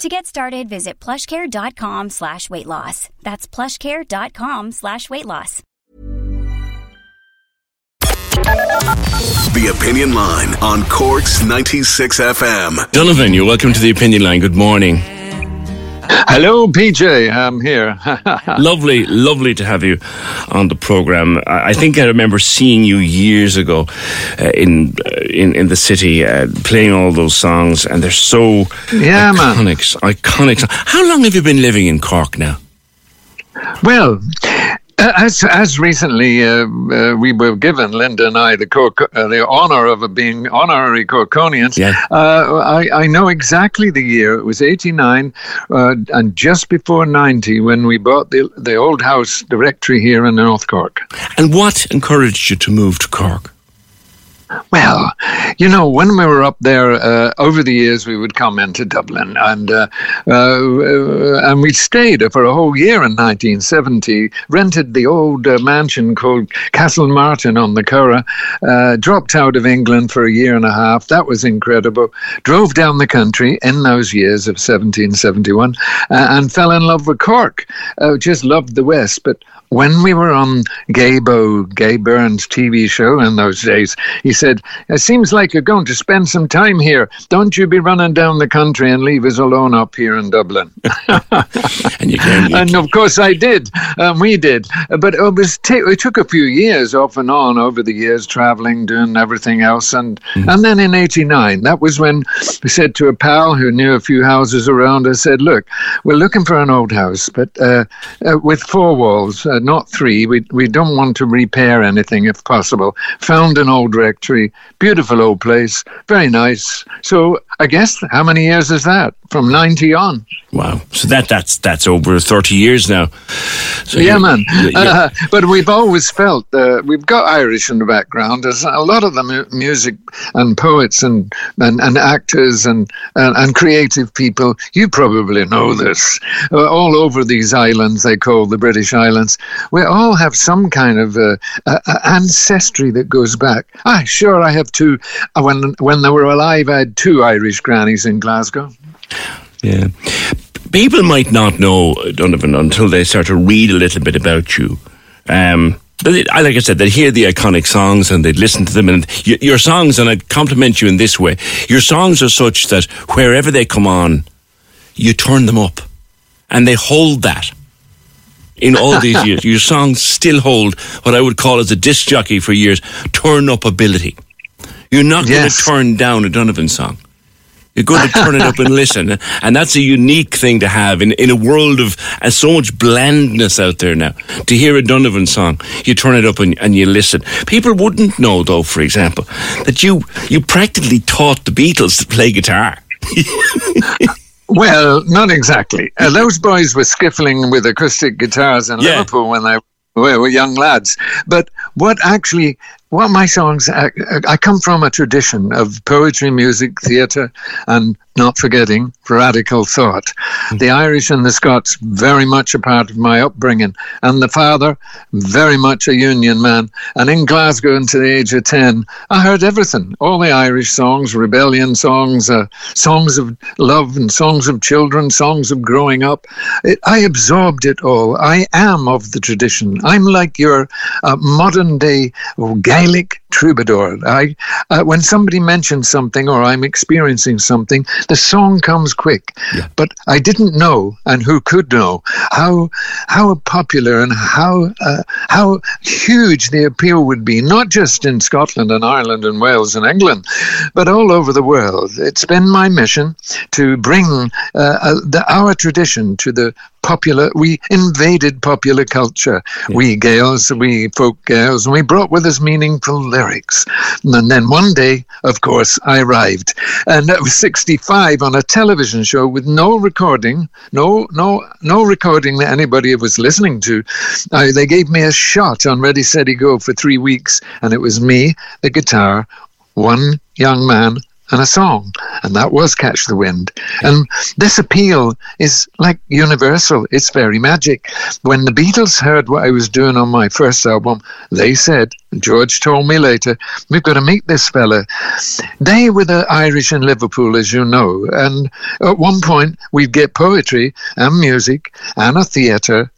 To get started, visit plushcare.com slash weight loss. That's plushcare.com slash weight loss. The Opinion Line on Cork's 96 FM. Donovan, you're welcome to the Opinion Line. Good morning. Hello, PJ. I'm here. lovely, lovely to have you on the program. I think I remember seeing you years ago uh, in, uh, in in the city uh, playing all those songs, and they're so yeah, iconic, man. iconic. How long have you been living in Cork now? Well, as as recently uh, uh, we were given Linda and I the Cork, uh, the honour of being honorary Corkonians. Yeah. Uh, I I know exactly the year. It was eighty nine, uh, and just before ninety when we bought the the old house directory here in North Cork. And what encouraged you to move to Cork? Well, you know, when we were up there uh, over the years, we would come into Dublin, and uh, uh, and we stayed for a whole year in 1970. Rented the old uh, mansion called Castle Martin on the Curragh. Uh, dropped out of England for a year and a half. That was incredible. Drove down the country in those years of 1771, uh, and fell in love with Cork. just loved the West, but when we were on Gaybo, Gay Byrne's TV show in those days, he said, It seems like you're going to spend some time here. Don't you be running down the country and leave us alone up here in Dublin. and you came. and of course I did. Um, we did. But it, was t- it took a few years off and on over the years, traveling, doing everything else. And, mm-hmm. and then in 89, that was when we said to a pal who knew a few houses around, I said, Look, we're looking for an old house, but uh, uh, with four walls. Uh, not three. We, we don't want to repair anything if possible. Found an old rectory, beautiful old place, very nice. So I guess how many years is that? From 90 on. Wow. So that that's that's over 30 years now. So yeah, man. Uh, but we've always felt uh, we've got Irish in the background. There's a lot of the mu- music and poets and, and, and actors and, and, and, creative people. You probably know this. Uh, all over these islands they call the British Islands, we all have some kind of uh, ancestry that goes back. Ah, sure, I have two. Uh, when, when they were alive, I had two Irish grannies in Glasgow. Yeah. People might not know Donovan until they start to read a little bit about you. Um, but like I said, they'd hear the iconic songs and they'd listen to them. And y- your songs, and I'd compliment you in this way: your songs are such that wherever they come on, you turn them up, and they hold that. In all these years, your songs still hold what I would call as a disc jockey for years turn up ability. You're not yes. going to turn down a Donovan song. You're going to turn it up and listen. And that's a unique thing to have in, in a world of uh, so much blandness out there now. To hear a Donovan song, you turn it up and, and you listen. People wouldn't know, though, for example, that you, you practically taught the Beatles to play guitar. well, not exactly. Uh, those boys were skiffling with acoustic guitars in yeah. Liverpool when they were young lads. But what actually well, my songs, I, I, come from a tradition of poetry, music, theatre, and not forgetting radical thought. Mm. The Irish and the Scots, very much a part of my upbringing, and the father, very much a union man. And in Glasgow, until the age of 10, I heard everything all the Irish songs, rebellion songs, uh, songs of love, and songs of children, songs of growing up. It, I absorbed it all. I am of the tradition. I'm like your uh, modern day oh, Gaelic troubadour. I, uh, when somebody mentions something or I'm experiencing something, the song comes quick. Yeah. But I didn't know, and who could know, how how popular and how uh, how huge the appeal would be, not just in Scotland and Ireland and Wales and England, but all over the world. It's been my mission to bring uh, uh the, our tradition to the popular, we invaded popular culture. Yeah. We Gaels, we folk Gaels, and we brought with us meaningful lyrics. And then one day, of course, I arrived, and I was 65 on a television show with no recording, no, no, no recording that anybody was listening to. They gave me a shot on Ready, Steady, Go for three weeks, and it was me, the guitar, one young man and a song, and that was Catch the Wind. And this appeal is like universal, it's very magic. When the Beatles heard what I was doing on my first album, they said, George told me later, we've got to meet this fella. They were the Irish in Liverpool, as you know, and at one point we'd get poetry and music and a theatre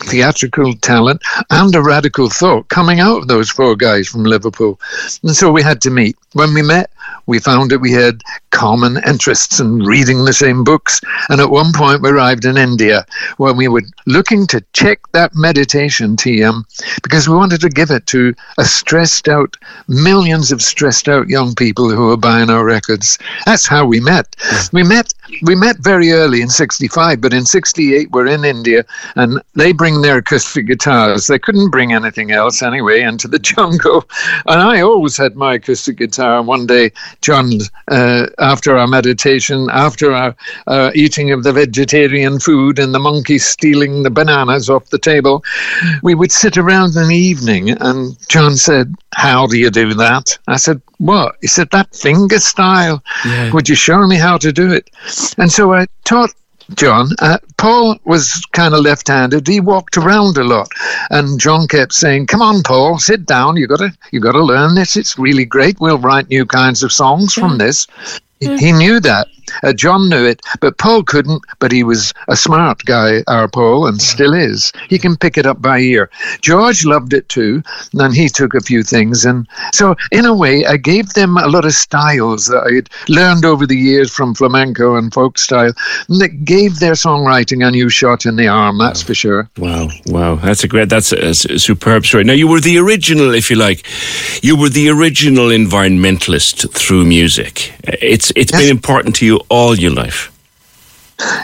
theatrical talent and a radical thought coming out of those four guys from Liverpool. And so we had to meet. When we met, we found that we had common interests in reading the same books. And at one point, we arrived in India where we were looking to check that meditation TM because we wanted to give it to a stressed out, millions of stressed out young people who were buying our records. That's how we met. We met. We met very early in '65, but in '68 we're in India, and they bring their acoustic guitars. They couldn't bring anything else anyway into the jungle, and I always had my acoustic guitar. And one day John, uh, after our meditation, after our uh, eating of the vegetarian food and the monkeys stealing the bananas off the table, we would sit around in the evening. And John said, How do you do that? I said, What? He said, That finger style. Yeah. Would you show me how to do it? And so I taught John. Uh, Paul was kind of left-handed. He walked around a lot, and John kept saying, "Come on, Paul, sit down. You got to, you got to learn this. It's really great. We'll write new kinds of songs from this." Mm. He knew that, uh, John knew it, but Paul couldn't. But he was a smart guy, our Paul, and still is. He can pick it up by ear. George loved it too, and he took a few things. And so, in a way, I gave them a lot of styles that I had learned over the years from flamenco and folk style, and that gave their songwriting a new shot in the arm. That's wow. for sure. Wow, wow, that's a great, that's a, a superb story. Now, you were the original, if you like, you were the original environmentalist through music. It's it's yes. been important to you all your life.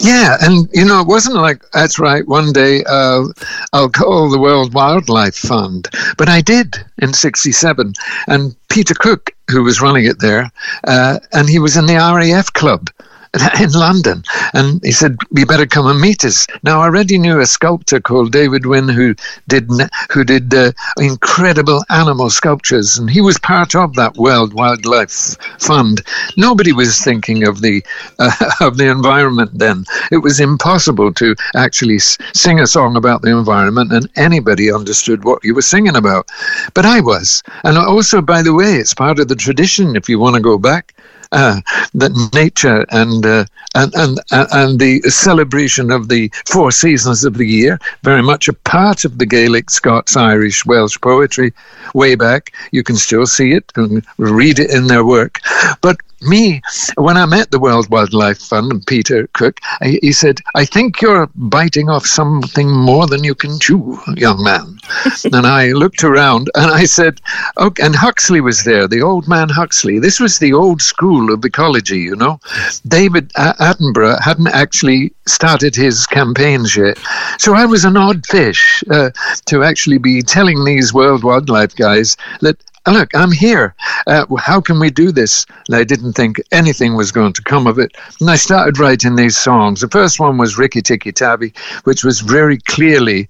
Yeah, and you know, it wasn't like that's right. One day uh, I'll call the World Wildlife Fund, but I did in '67. And Peter Cook, who was running it there, uh, and he was in the RAF club, in London. And he said, "You better come and meet us." Now, I already knew a sculptor called David Wynne who did who did uh, incredible animal sculptures, and he was part of that World Wildlife Fund. Nobody was thinking of the uh, of the environment then. It was impossible to actually sing a song about the environment, and anybody understood what you were singing about. But I was, and also, by the way, it's part of the tradition. If you want to go back uh, that nature and, uh, and, and, uh, and the celebration of the four seasons of the year, very much a part of the Gaelic, Scots, Irish, Welsh poetry way back. You can still see it and read it in their work. But me, when I met the World Wildlife Fund and Peter Cook, he said, I think you're biting off something more than you can chew, young man. and I looked around and I said, and Huxley was there, the old man Huxley. This was the old school of ecology, you know. David Attenborough hadn't actually started his campaigns yet. So I was an odd fish uh, to actually be telling these World Wildlife guys that look, I'm here. Uh, how can we do this? And I didn't think anything was going to come of it. And I started writing these songs. The first one was Rikki Tikki Tavi, which was very clearly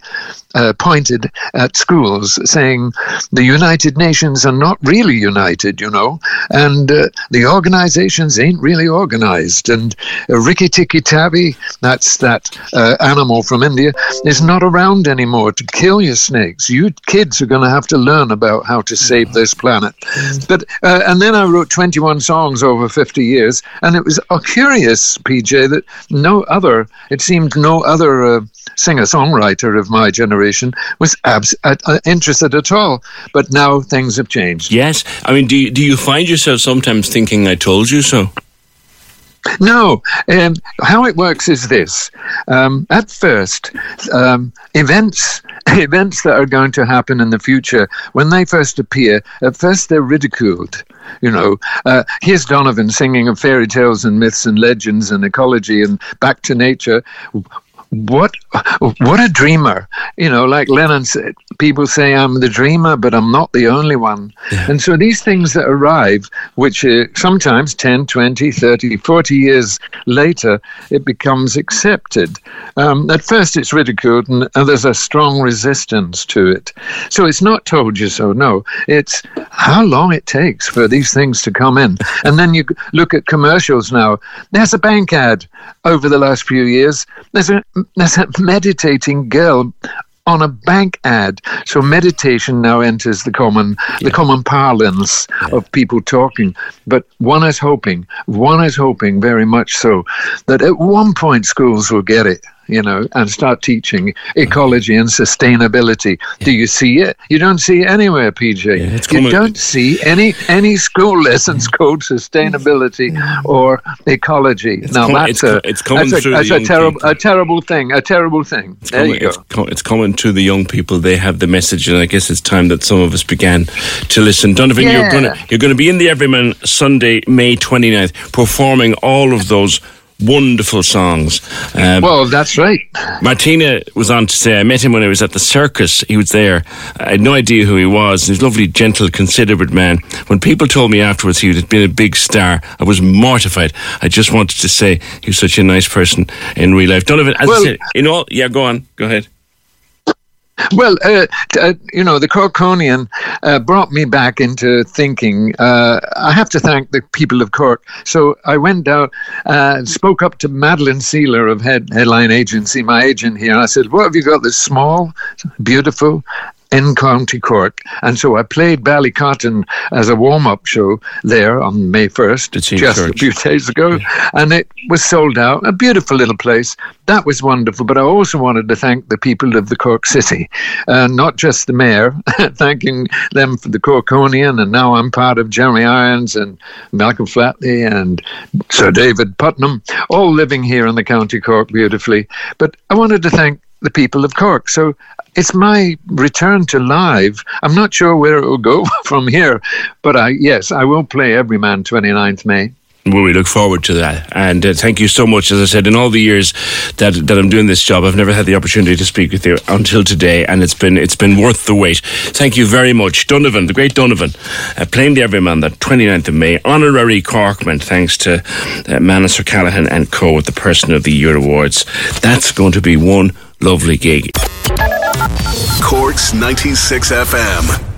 uh, pointed at schools, saying the United Nations are not really united, you know, and uh, the organizations ain't really organized. And uh, Rikki Tikki Tavi, that's that uh, animal from India, is not around anymore to kill your snakes. You kids are going to have to learn about how to save the this planet. But uh, and then I wrote 21 songs over 50 years, and it was a curious PJ that no other, it seemed no other uh, singer songwriter of my generation was abs- uh, uh, interested at all. But now things have changed. Yes, I mean, do you, do you find yourself sometimes thinking, "I told you so"? No, um, how it works is this: um, at first, um, events events that are going to happen in the future, when they first appear, at first they're ridiculed. You know, uh, here's Donovan singing of fairy tales and myths and legends and ecology and back to nature what what a dreamer. You know like lennon said people say i'm the dreamer but i'm not the only one. Yeah. and so these things that arrive which uh, sometimes 10 20 30 40 years later it becomes accepted. Um, at first it's ridiculed and, and there's a strong resistance to it. So it's not told you so no. It's how long it takes for these things to come in. And then you look at commercials now. There's a bank ad over the last few years. There's a there's a meditating girl on a bank ad. So meditation now enters the common yeah. the common parlance yeah. of people talking. But one is hoping, one is hoping very much so that at one point schools will get it you know, and start teaching hmm. ecology and sustainability. Yeah. Do you see it? You don't see it anywhere, PJ. Yeah, you don't see any any school lessons called sustainability or ecology. It's now com- that's it's, a it's coming that's, a, that's a terrible a terrible thing. A terrible thing. It's there coming, you go. It's, com- it's, coming to the young people. They have the message, and I guess it's time that some of us began to listen. Donovan, yeah. you're gonna you're gonna be in the Everyman Sunday, May 29th, performing all of those wonderful songs. Um, well, that's right. Martina was on to say, I met him when I was at the circus. He was there. I had no idea who he was. He's a lovely, gentle, considerate man. When people told me afterwards he had been a big star, I was mortified. I just wanted to say he was such a nice person in real life. Donovan, as well, I said, in all, yeah, go on, go ahead. Well, uh, uh, you know, the Corkonian uh, brought me back into thinking. Uh, I have to thank the people of Cork. So I went down, uh, spoke up to Madeline Sealer of Head, Headline Agency, my agent here. And I said, What have you got that's small, beautiful, in County Cork. And so I played Ballycotton as a warm up show there on May 1st, just church. a few days ago. Yeah. And it was sold out. A beautiful little place. That was wonderful. But I also wanted to thank the people of the Cork City, uh, not just the mayor, thanking them for the Corkonian. And now I'm part of Jeremy Irons and Malcolm Flatley and Sir David Puttnam, all living here in the County Cork beautifully. But I wanted to thank the people of Cork. So it's my return to live. I'm not sure where it will go from here, but I yes, I will play Everyman 29th May. Well, we look forward to that. And uh, thank you so much. As I said, in all the years that that I'm doing this job, I've never had the opportunity to speak with you until today, and it's been it's been worth the wait. Thank you very much, Donovan, the great Donovan, uh, playing the Everyman, the 29th of May, honorary Corkman, thanks to uh, Manus and co. with the Person of the Year awards. That's going to be one lovely gig. Corks 96 FM.